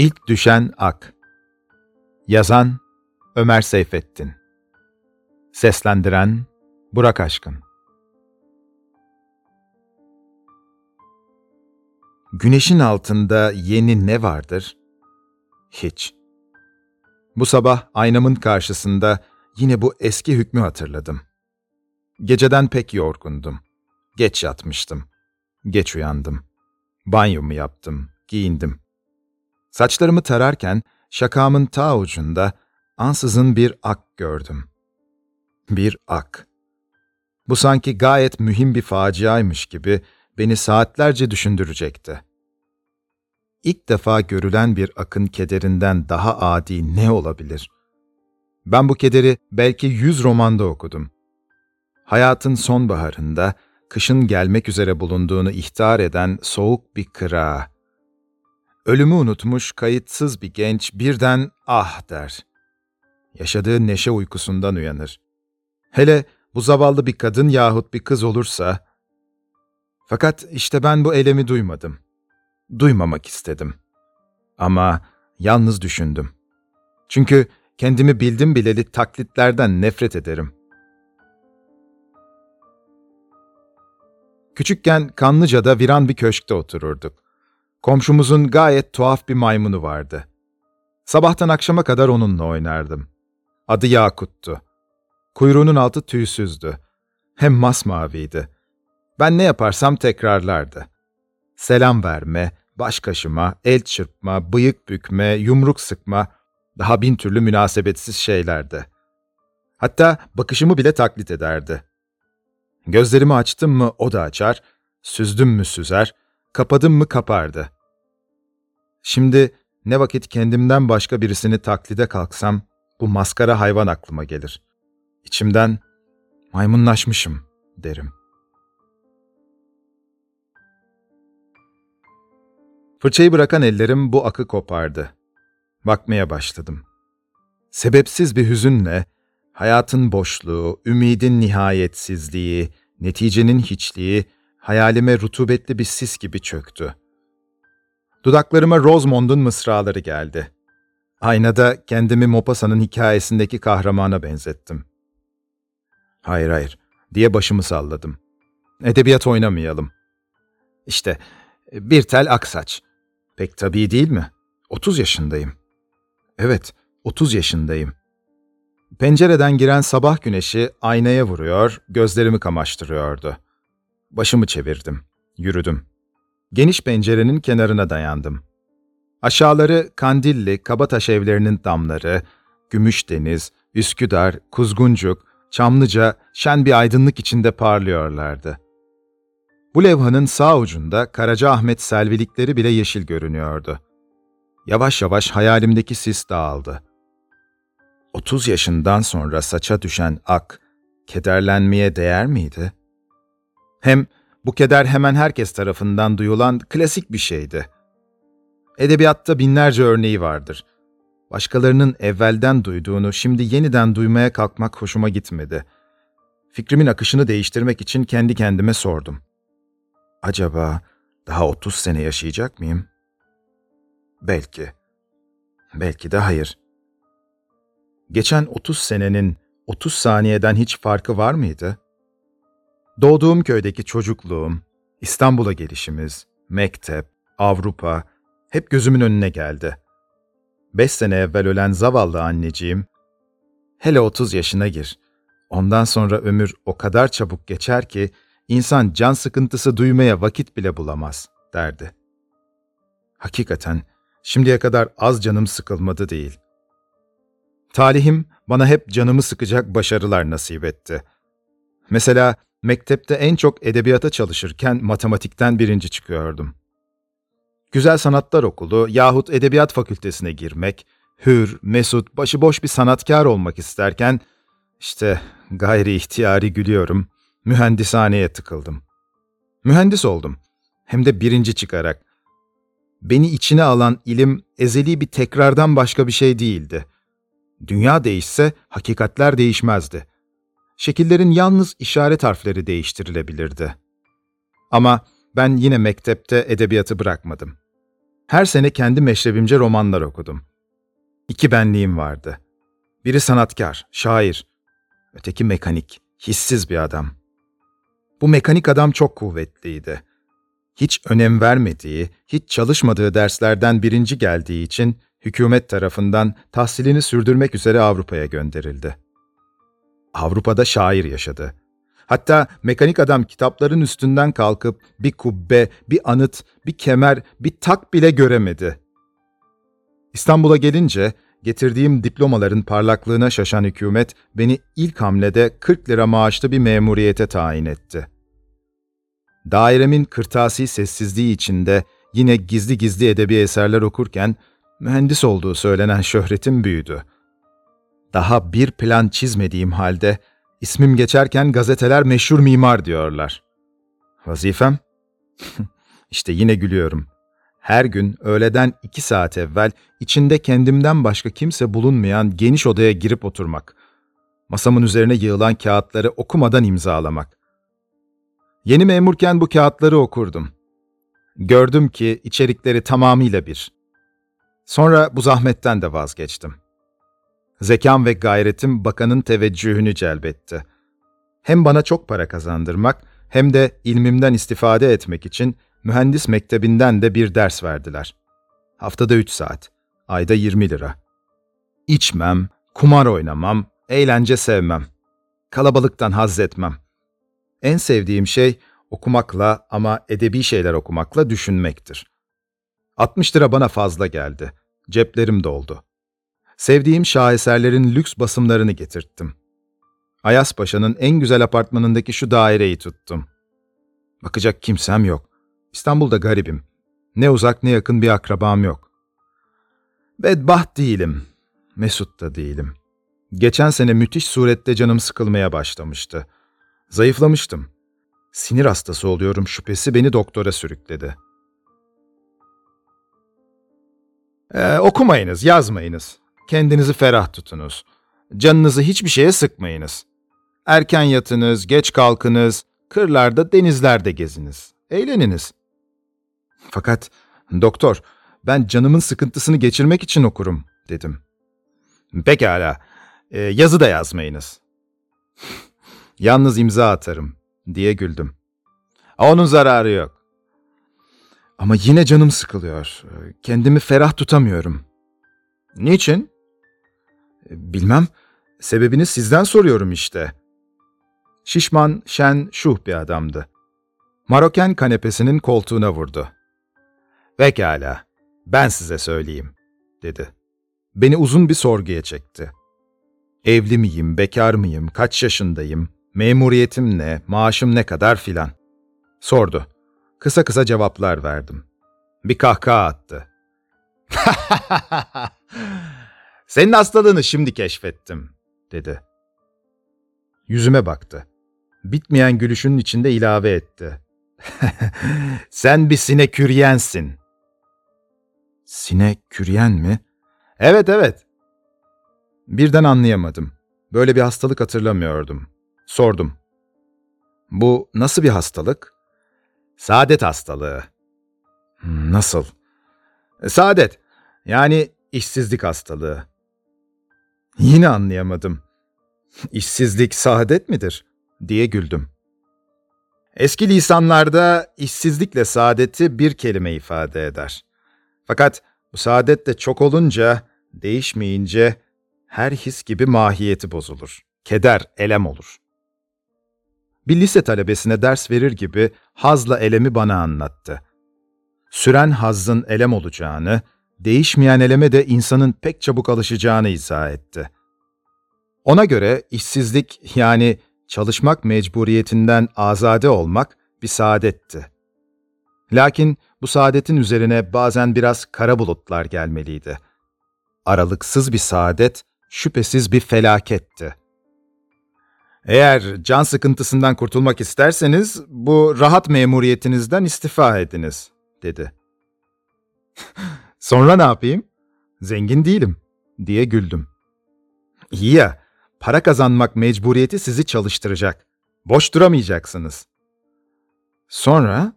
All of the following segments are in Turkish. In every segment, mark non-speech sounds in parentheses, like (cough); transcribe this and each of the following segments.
İlk Düşen Ak Yazan Ömer Seyfettin Seslendiren Burak Aşkın Güneşin altında yeni ne vardır? Hiç. Bu sabah aynamın karşısında yine bu eski hükmü hatırladım. Geceden pek yorgundum. Geç yatmıştım. Geç uyandım. Banyomu yaptım, giyindim. Saçlarımı tararken şakamın ta ucunda ansızın bir ak gördüm. Bir ak. Bu sanki gayet mühim bir faciaymış gibi beni saatlerce düşündürecekti. İlk defa görülen bir akın kederinden daha adi ne olabilir? Ben bu kederi belki yüz romanda okudum. Hayatın sonbaharında, kışın gelmek üzere bulunduğunu ihtar eden soğuk bir kıra, Ölümü unutmuş kayıtsız bir genç birden ah der. Yaşadığı neşe uykusundan uyanır. Hele bu zavallı bir kadın yahut bir kız olursa... Fakat işte ben bu elemi duymadım. Duymamak istedim. Ama yalnız düşündüm. Çünkü kendimi bildim bileli taklitlerden nefret ederim. Küçükken Kanlıca'da viran bir köşkte otururduk. Komşumuzun gayet tuhaf bir maymunu vardı. Sabahtan akşama kadar onunla oynardım. Adı Yakut'tu. Kuyruğunun altı tüysüzdü. Hem masmaviydi. Ben ne yaparsam tekrarlardı. Selam verme, baş kaşıma, el çırpma, bıyık bükme, yumruk sıkma, daha bin türlü münasebetsiz şeylerdi. Hatta bakışımı bile taklit ederdi. Gözlerimi açtım mı o da açar, süzdüm mü süzer, kapadım mı kapardı. Şimdi ne vakit kendimden başka birisini taklide kalksam bu maskara hayvan aklıma gelir. İçimden maymunlaşmışım derim. Fırçayı bırakan ellerim bu akı kopardı. Bakmaya başladım. Sebepsiz bir hüzünle hayatın boşluğu, ümidin nihayetsizliği, neticenin hiçliği hayalime rutubetli bir sis gibi çöktü. Dudaklarıma Rosamond'un mısraları geldi. Aynada kendimi Mopasa'nın hikayesindeki kahramana benzettim. Hayır hayır diye başımı salladım. Edebiyat oynamayalım. İşte bir tel aksaç. Pek tabii değil mi? Otuz yaşındayım. Evet, otuz yaşındayım. Pencereden giren sabah güneşi aynaya vuruyor, gözlerimi kamaştırıyordu. Başımı çevirdim, yürüdüm. Geniş pencerenin kenarına dayandım. Aşağıları Kandilli, Kabataş evlerinin damları, Gümüşdeniz, Üsküdar, Kuzguncuk, Çamlıca şen bir aydınlık içinde parlıyorlardı. Bu levhanın sağ ucunda Karaca Ahmet selvilikleri bile yeşil görünüyordu. Yavaş yavaş hayalimdeki sis dağıldı. Otuz yaşından sonra saça düşen ak, kederlenmeye değer miydi? Hem bu keder hemen herkes tarafından duyulan klasik bir şeydi. Edebiyatta binlerce örneği vardır. Başkalarının evvelden duyduğunu şimdi yeniden duymaya kalkmak hoşuma gitmedi. Fikrimin akışını değiştirmek için kendi kendime sordum. Acaba daha 30 sene yaşayacak mıyım? Belki. Belki de hayır. Geçen 30 senenin 30 saniyeden hiç farkı var mıydı?'' Doğduğum köydeki çocukluğum, İstanbul'a gelişimiz, mektep, Avrupa hep gözümün önüne geldi. Beş sene evvel ölen zavallı anneciğim, hele otuz yaşına gir. Ondan sonra ömür o kadar çabuk geçer ki insan can sıkıntısı duymaya vakit bile bulamaz, derdi. Hakikaten şimdiye kadar az canım sıkılmadı değil. Talihim bana hep canımı sıkacak başarılar nasip etti. Mesela mektepte en çok edebiyata çalışırken matematikten birinci çıkıyordum. Güzel Sanatlar Okulu yahut Edebiyat Fakültesine girmek, hür, mesut, başıboş bir sanatkar olmak isterken, işte gayri ihtiyari gülüyorum, mühendishaneye tıkıldım. Mühendis oldum, hem de birinci çıkarak. Beni içine alan ilim ezeli bir tekrardan başka bir şey değildi. Dünya değişse hakikatler değişmezdi şekillerin yalnız işaret harfleri değiştirilebilirdi. Ama ben yine mektepte edebiyatı bırakmadım. Her sene kendi meşrebimce romanlar okudum. İki benliğim vardı. Biri sanatkar, şair. Öteki mekanik, hissiz bir adam. Bu mekanik adam çok kuvvetliydi. Hiç önem vermediği, hiç çalışmadığı derslerden birinci geldiği için hükümet tarafından tahsilini sürdürmek üzere Avrupa'ya gönderildi. Avrupa'da şair yaşadı. Hatta mekanik adam kitapların üstünden kalkıp bir kubbe, bir anıt, bir kemer, bir tak bile göremedi. İstanbul'a gelince getirdiğim diplomaların parlaklığına şaşan hükümet beni ilk hamlede 40 lira maaşlı bir memuriyete tayin etti. Dairemin kırtasi sessizliği içinde yine gizli gizli edebi eserler okurken mühendis olduğu söylenen şöhretim büyüdü. Daha bir plan çizmediğim halde ismim geçerken gazeteler meşhur mimar diyorlar. Vazifem? (laughs) İşte yine gülüyorum. Her gün öğleden iki saat evvel içinde kendimden başka kimse bulunmayan geniş odaya girip oturmak. Masamın üzerine yığılan kağıtları okumadan imzalamak. Yeni memurken bu kağıtları okurdum. Gördüm ki içerikleri tamamıyla bir. Sonra bu zahmetten de vazgeçtim. Zekam ve gayretim bakanın teveccühünü celbetti. Hem bana çok para kazandırmak hem de ilmimden istifade etmek için mühendis mektebinden de bir ders verdiler. Haftada üç saat, ayda yirmi lira. İçmem, kumar oynamam, eğlence sevmem. Kalabalıktan haz etmem. En sevdiğim şey okumakla ama edebi şeyler okumakla düşünmektir. 60 lira bana fazla geldi. Ceplerim doldu. Sevdiğim şaheserlerin lüks basımlarını getirttim. Ayas Paşa'nın en güzel apartmanındaki şu daireyi tuttum. Bakacak kimsem yok. İstanbul'da garibim. Ne uzak ne yakın bir akrabam yok. Bedbaht değilim. Mesut da değilim. Geçen sene müthiş surette canım sıkılmaya başlamıştı. Zayıflamıştım. Sinir hastası oluyorum şüphesi beni doktora sürükledi. Ee, okumayınız, yazmayınız. Kendinizi ferah tutunuz. Canınızı hiçbir şeye sıkmayınız. Erken yatınız, geç kalkınız, kırlarda, denizlerde geziniz. Eğleniniz. Fakat doktor, ben canımın sıkıntısını geçirmek için okurum, dedim. Pekala, ee, yazı da yazmayınız. (laughs) Yalnız imza atarım, diye güldüm. Onun zararı yok. Ama yine canım sıkılıyor. Kendimi ferah tutamıyorum. Niçin? Bilmem. Sebebini sizden soruyorum işte. Şişman, şen, şuh bir adamdı. Maroken kanepesinin koltuğuna vurdu. Pekala, ben size söyleyeyim, dedi. Beni uzun bir sorguya çekti. Evli miyim, bekar mıyım, kaç yaşındayım, memuriyetim ne, maaşım ne kadar filan. Sordu. Kısa kısa cevaplar verdim. Bir kahkaha attı. (laughs) Senin hastalığını şimdi keşfettim, dedi. Yüzüme baktı. Bitmeyen gülüşünün içinde ilave etti. (laughs) Sen bir sineküryensin. Sineküryen mi? Evet evet. Birden anlayamadım. Böyle bir hastalık hatırlamıyordum. Sordum. Bu nasıl bir hastalık? Saadet hastalığı. Nasıl? Saadet. Yani işsizlik hastalığı. Yine anlayamadım. İşsizlik saadet midir? diye güldüm. Eski lisanlarda işsizlikle saadeti bir kelime ifade eder. Fakat bu saadet de çok olunca, değişmeyince her his gibi mahiyeti bozulur. Keder, elem olur. Bir lise talebesine ders verir gibi hazla elemi bana anlattı. Süren hazzın elem olacağını, değişmeyen eleme de insanın pek çabuk alışacağını izah etti. Ona göre işsizlik yani çalışmak mecburiyetinden azade olmak bir saadetti. Lakin bu saadetin üzerine bazen biraz kara bulutlar gelmeliydi. Aralıksız bir saadet şüphesiz bir felaketti. Eğer can sıkıntısından kurtulmak isterseniz bu rahat memuriyetinizden istifa ediniz, dedi. Sonra ne yapayım? Zengin değilim, diye güldüm. İyi ya, para kazanmak mecburiyeti sizi çalıştıracak. Boş duramayacaksınız. Sonra?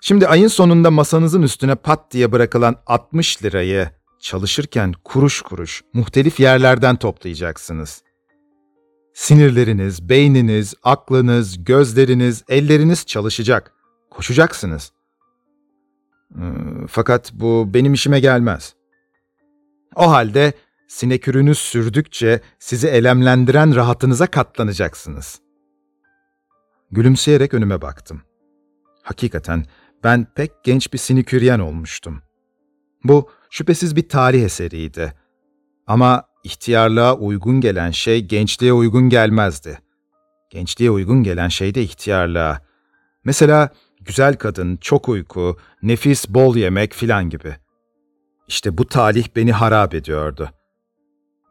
Şimdi ayın sonunda masanızın üstüne pat diye bırakılan 60 lirayı çalışırken kuruş kuruş muhtelif yerlerden toplayacaksınız. Sinirleriniz, beyniniz, aklınız, gözleriniz, elleriniz çalışacak. Koşacaksınız. Ee, Fakat bu benim işime gelmez. O halde sinekürünüz sürdükçe sizi elemlendiren rahatınıza katlanacaksınız. Gülümseyerek önüme baktım. Hakikaten ben pek genç bir siniküryen olmuştum. Bu şüphesiz bir tarih eseriydi. Ama ihtiyarlığa uygun gelen şey gençliğe uygun gelmezdi. Gençliğe uygun gelen şey de ihtiyarlığa. Mesela güzel kadın, çok uyku, nefis bol yemek filan gibi. İşte bu talih beni harap ediyordu.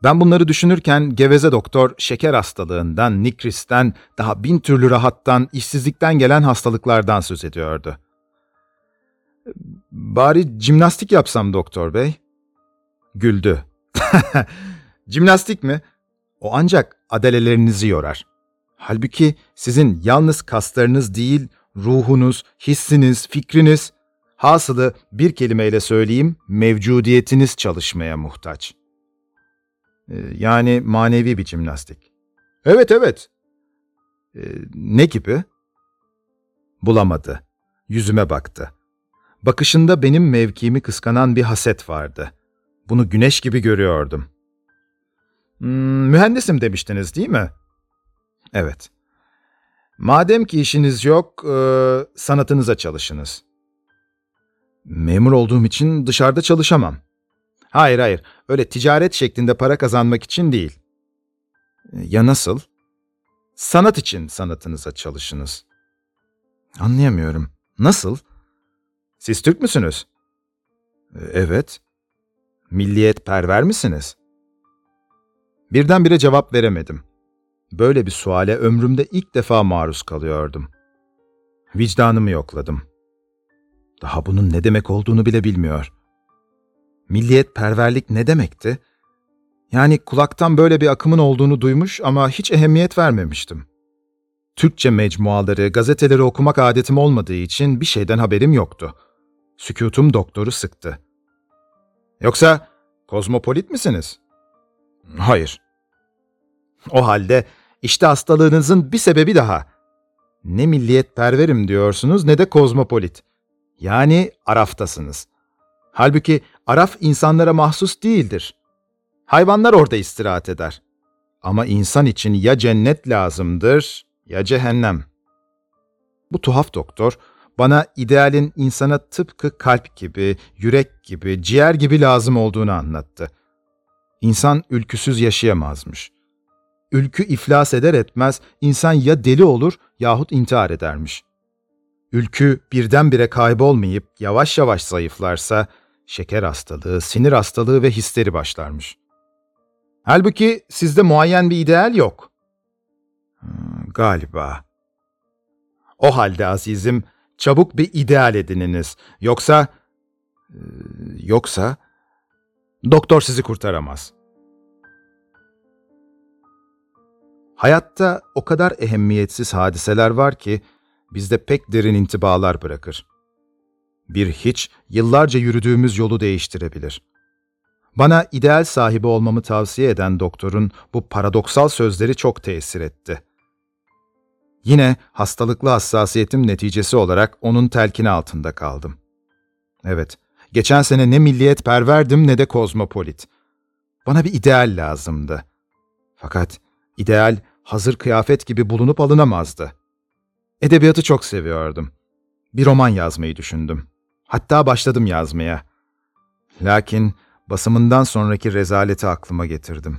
Ben bunları düşünürken geveze doktor şeker hastalığından, nikristen, daha bin türlü rahattan, işsizlikten gelen hastalıklardan söz ediyordu. Bari jimnastik yapsam doktor bey. Güldü. (laughs) Jimnastik mi? O ancak adalelerinizi yorar. Halbuki sizin yalnız kaslarınız değil, ruhunuz, hissiniz, fikriniz, hasılı bir kelimeyle söyleyeyim, mevcudiyetiniz çalışmaya muhtaç. Ee, Yani manevi bir jimnastik. Evet, evet. Ee, ne gibi? Bulamadı. Yüzüme baktı. Bakışında benim mevkimi kıskanan bir haset vardı. Bunu güneş gibi görüyordum. Hmm, mühendisim demiştiniz değil mi? Evet. Madem ki işiniz yok, e, sanatınıza çalışınız. Memur olduğum için dışarıda çalışamam. Hayır hayır, öyle ticaret şeklinde para kazanmak için değil. E, Ya nasıl? Sanat için sanatınıza çalışınız. Anlayamıyorum. Nasıl? Siz Türk müsünüz? E, Evet. Milliyet perver misiniz? Birdenbire cevap veremedim. Böyle bir suale ömrümde ilk defa maruz kalıyordum. Vicdanımı yokladım. Daha bunun ne demek olduğunu bile bilmiyor. Milliyet perverlik ne demekti? Yani kulaktan böyle bir akımın olduğunu duymuş ama hiç ehemmiyet vermemiştim. Türkçe mecmuaları, gazeteleri okumak adetim olmadığı için bir şeyden haberim yoktu. Sükutum doktoru sıktı. Yoksa kozmopolit misiniz? Hayır. O halde işte hastalığınızın bir sebebi daha. Ne milliyetperverim diyorsunuz ne de kozmopolit. Yani Araf'tasınız. Halbuki Araf insanlara mahsus değildir. Hayvanlar orada istirahat eder. Ama insan için ya cennet lazımdır ya cehennem. Bu tuhaf doktor bana idealin insana tıpkı kalp gibi, yürek gibi, ciğer gibi lazım olduğunu anlattı. İnsan ülküsüz yaşayamazmış. Ülkü iflas eder etmez insan ya deli olur yahut intihar edermiş. Ülkü birdenbire kaybolmayıp yavaş yavaş zayıflarsa şeker hastalığı, sinir hastalığı ve histeri başlarmış. Halbuki sizde muayyen bir ideal yok. Hmm, Galiba. O halde azizim, çabuk bir ideal edininiz. Yoksa... e, Yoksa... Doktor sizi kurtaramaz. Hayatta o kadar ehemmiyetsiz hadiseler var ki bizde pek derin intibalar bırakır. Bir hiç yıllarca yürüdüğümüz yolu değiştirebilir. Bana ideal sahibi olmamı tavsiye eden doktorun bu paradoksal sözleri çok tesir etti. Yine hastalıklı hassasiyetim neticesi olarak onun telkini altında kaldım. Evet, geçen sene ne milliyet perverdim ne de kozmopolit. Bana bir ideal lazımdı. Fakat ideal hazır kıyafet gibi bulunup alınamazdı. Edebiyatı çok seviyordum. Bir roman yazmayı düşündüm. Hatta başladım yazmaya. Lakin basımından sonraki rezaleti aklıma getirdim.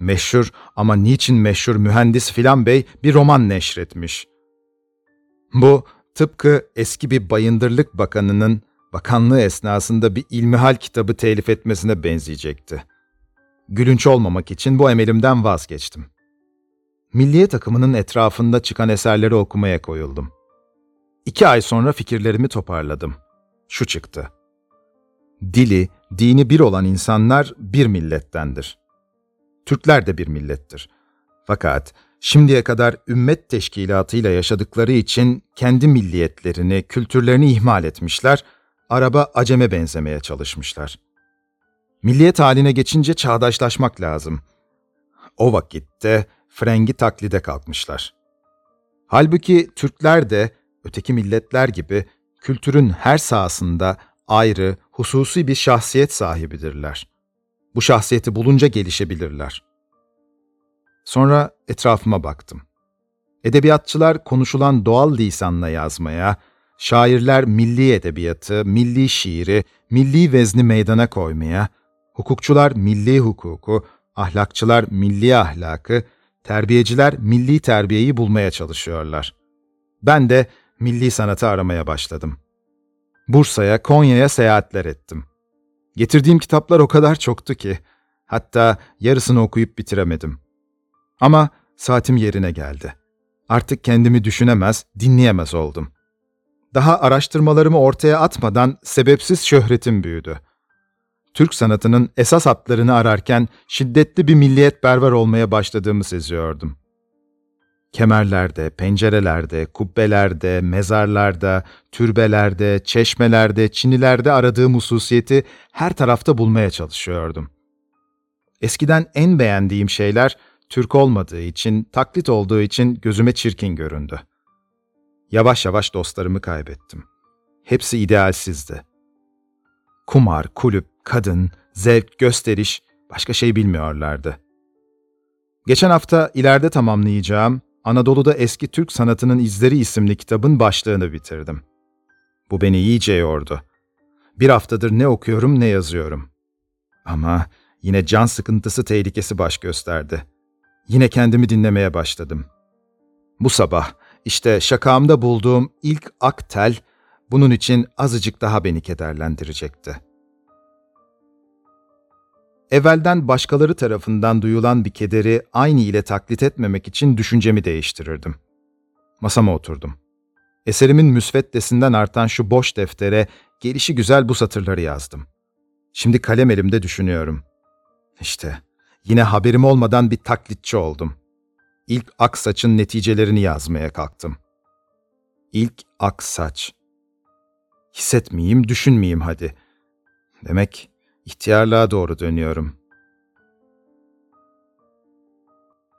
Meşhur ama niçin meşhur mühendis filan bey bir roman neşretmiş. Bu tıpkı eski bir bayındırlık bakanının bakanlığı esnasında bir ilmihal kitabı telif etmesine benzeyecekti. Gülünç olmamak için bu emelimden vazgeçtim. Milliye takımının etrafında çıkan eserleri okumaya koyuldum. İki ay sonra fikirlerimi toparladım. Şu çıktı. Dili, dini bir olan insanlar bir millettendir. Türkler de bir millettir. Fakat şimdiye kadar ümmet teşkilatıyla yaşadıkları için kendi milliyetlerini, kültürlerini ihmal etmişler, araba aceme benzemeye çalışmışlar. Milliyet haline geçince çağdaşlaşmak lazım. O vakitte frengi taklide kalkmışlar. Halbuki Türkler de öteki milletler gibi kültürün her sahasında ayrı, hususi bir şahsiyet sahibidirler. Bu şahsiyeti bulunca gelişebilirler. Sonra etrafıma baktım. Edebiyatçılar konuşulan doğal lisanla yazmaya, şairler milli edebiyatı, milli şiiri, milli vezni meydana koymaya, hukukçular milli hukuku, ahlakçılar milli ahlakı, terbiyeciler milli terbiyeyi bulmaya çalışıyorlar. Ben de milli sanatı aramaya başladım. Bursa'ya, Konya'ya seyahatler ettim. Getirdiğim kitaplar o kadar çoktu ki, hatta yarısını okuyup bitiremedim. Ama saatim yerine geldi. Artık kendimi düşünemez, dinleyemez oldum. Daha araştırmalarımı ortaya atmadan sebepsiz şöhretim büyüdü. Türk sanatının esas hatlarını ararken şiddetli bir milliyet berber olmaya başladığımı seziyordum. Kemerlerde, pencerelerde, kubbelerde, mezarlarda, türbelerde, çeşmelerde, çinilerde aradığım hususiyeti her tarafta bulmaya çalışıyordum. Eskiden en beğendiğim şeyler Türk olmadığı için, taklit olduğu için gözüme çirkin göründü. Yavaş yavaş dostlarımı kaybettim. Hepsi idealsizdi. Kumar, kulüp, kadın, zevk, gösteriş, başka şey bilmiyorlardı. Geçen hafta ileride tamamlayacağım Anadolu'da Eski Türk Sanatının İzleri isimli kitabın başlığını bitirdim. Bu beni iyice yordu. Bir haftadır ne okuyorum ne yazıyorum. Ama yine can sıkıntısı tehlikesi baş gösterdi. Yine kendimi dinlemeye başladım. Bu sabah işte şakamda bulduğum ilk ak tel bunun için azıcık daha beni kederlendirecekti. Evvelden başkaları tarafından duyulan bir kederi aynı ile taklit etmemek için düşüncemi değiştirirdim. Masama oturdum. Eserimin müsveddesinden artan şu boş deftere gelişi güzel bu satırları yazdım. Şimdi kalem elimde düşünüyorum. İşte yine haberim olmadan bir taklitçi oldum. İlk ak saçın neticelerini yazmaya kalktım. İlk ak saç. Hissetmeyeyim, düşünmeyeyim hadi. Demek ihtiyarlığa doğru dönüyorum.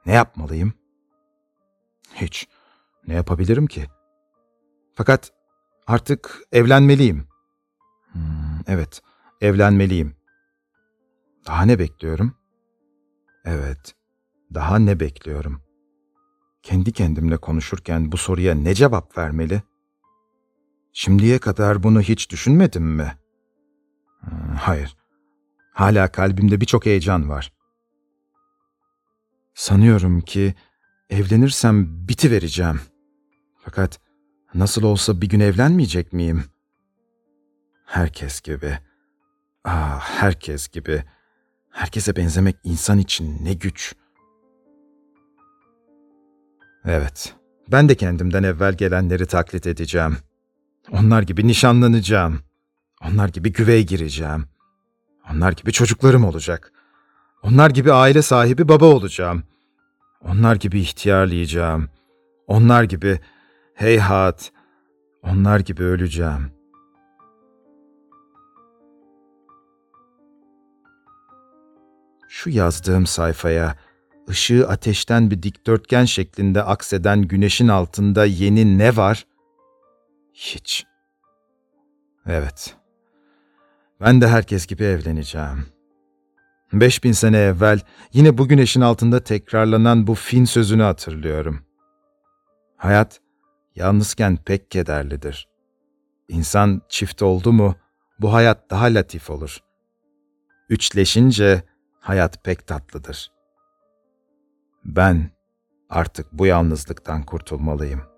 Ne yapmalıyım? Hiç. Ne yapabilirim ki? Fakat artık evlenmeliyim. Hmm, evet, evlenmeliyim. Daha ne bekliyorum? Evet, daha ne bekliyorum? Kendi kendimle konuşurken bu soruya ne cevap vermeli? Şimdiye kadar bunu hiç düşünmedim mi? Hmm, hayır. Hala kalbimde birçok heyecan var. Sanıyorum ki evlenirsem biti vereceğim. Fakat nasıl olsa bir gün evlenmeyecek miyim? Herkes gibi. Ah, herkes gibi. Herkese benzemek insan için ne güç. Evet, ben de kendimden evvel gelenleri taklit edeceğim. Onlar gibi nişanlanacağım. Onlar gibi güvey gireceğim. Onlar gibi çocuklarım olacak. Onlar gibi aile sahibi baba olacağım. Onlar gibi ihtiyarlayacağım. Onlar gibi heyhat, onlar gibi öleceğim. Şu yazdığım sayfaya ışığı ateşten bir dikdörtgen şeklinde akseden güneşin altında yeni ne var? Hiç. Evet. Ben de herkes gibi evleneceğim. Beş bin sene evvel yine bu güneşin altında tekrarlanan bu fin sözünü hatırlıyorum. Hayat yalnızken pek kederlidir. İnsan çift oldu mu bu hayat daha latif olur. Üçleşince hayat pek tatlıdır. Ben artık bu yalnızlıktan kurtulmalıyım.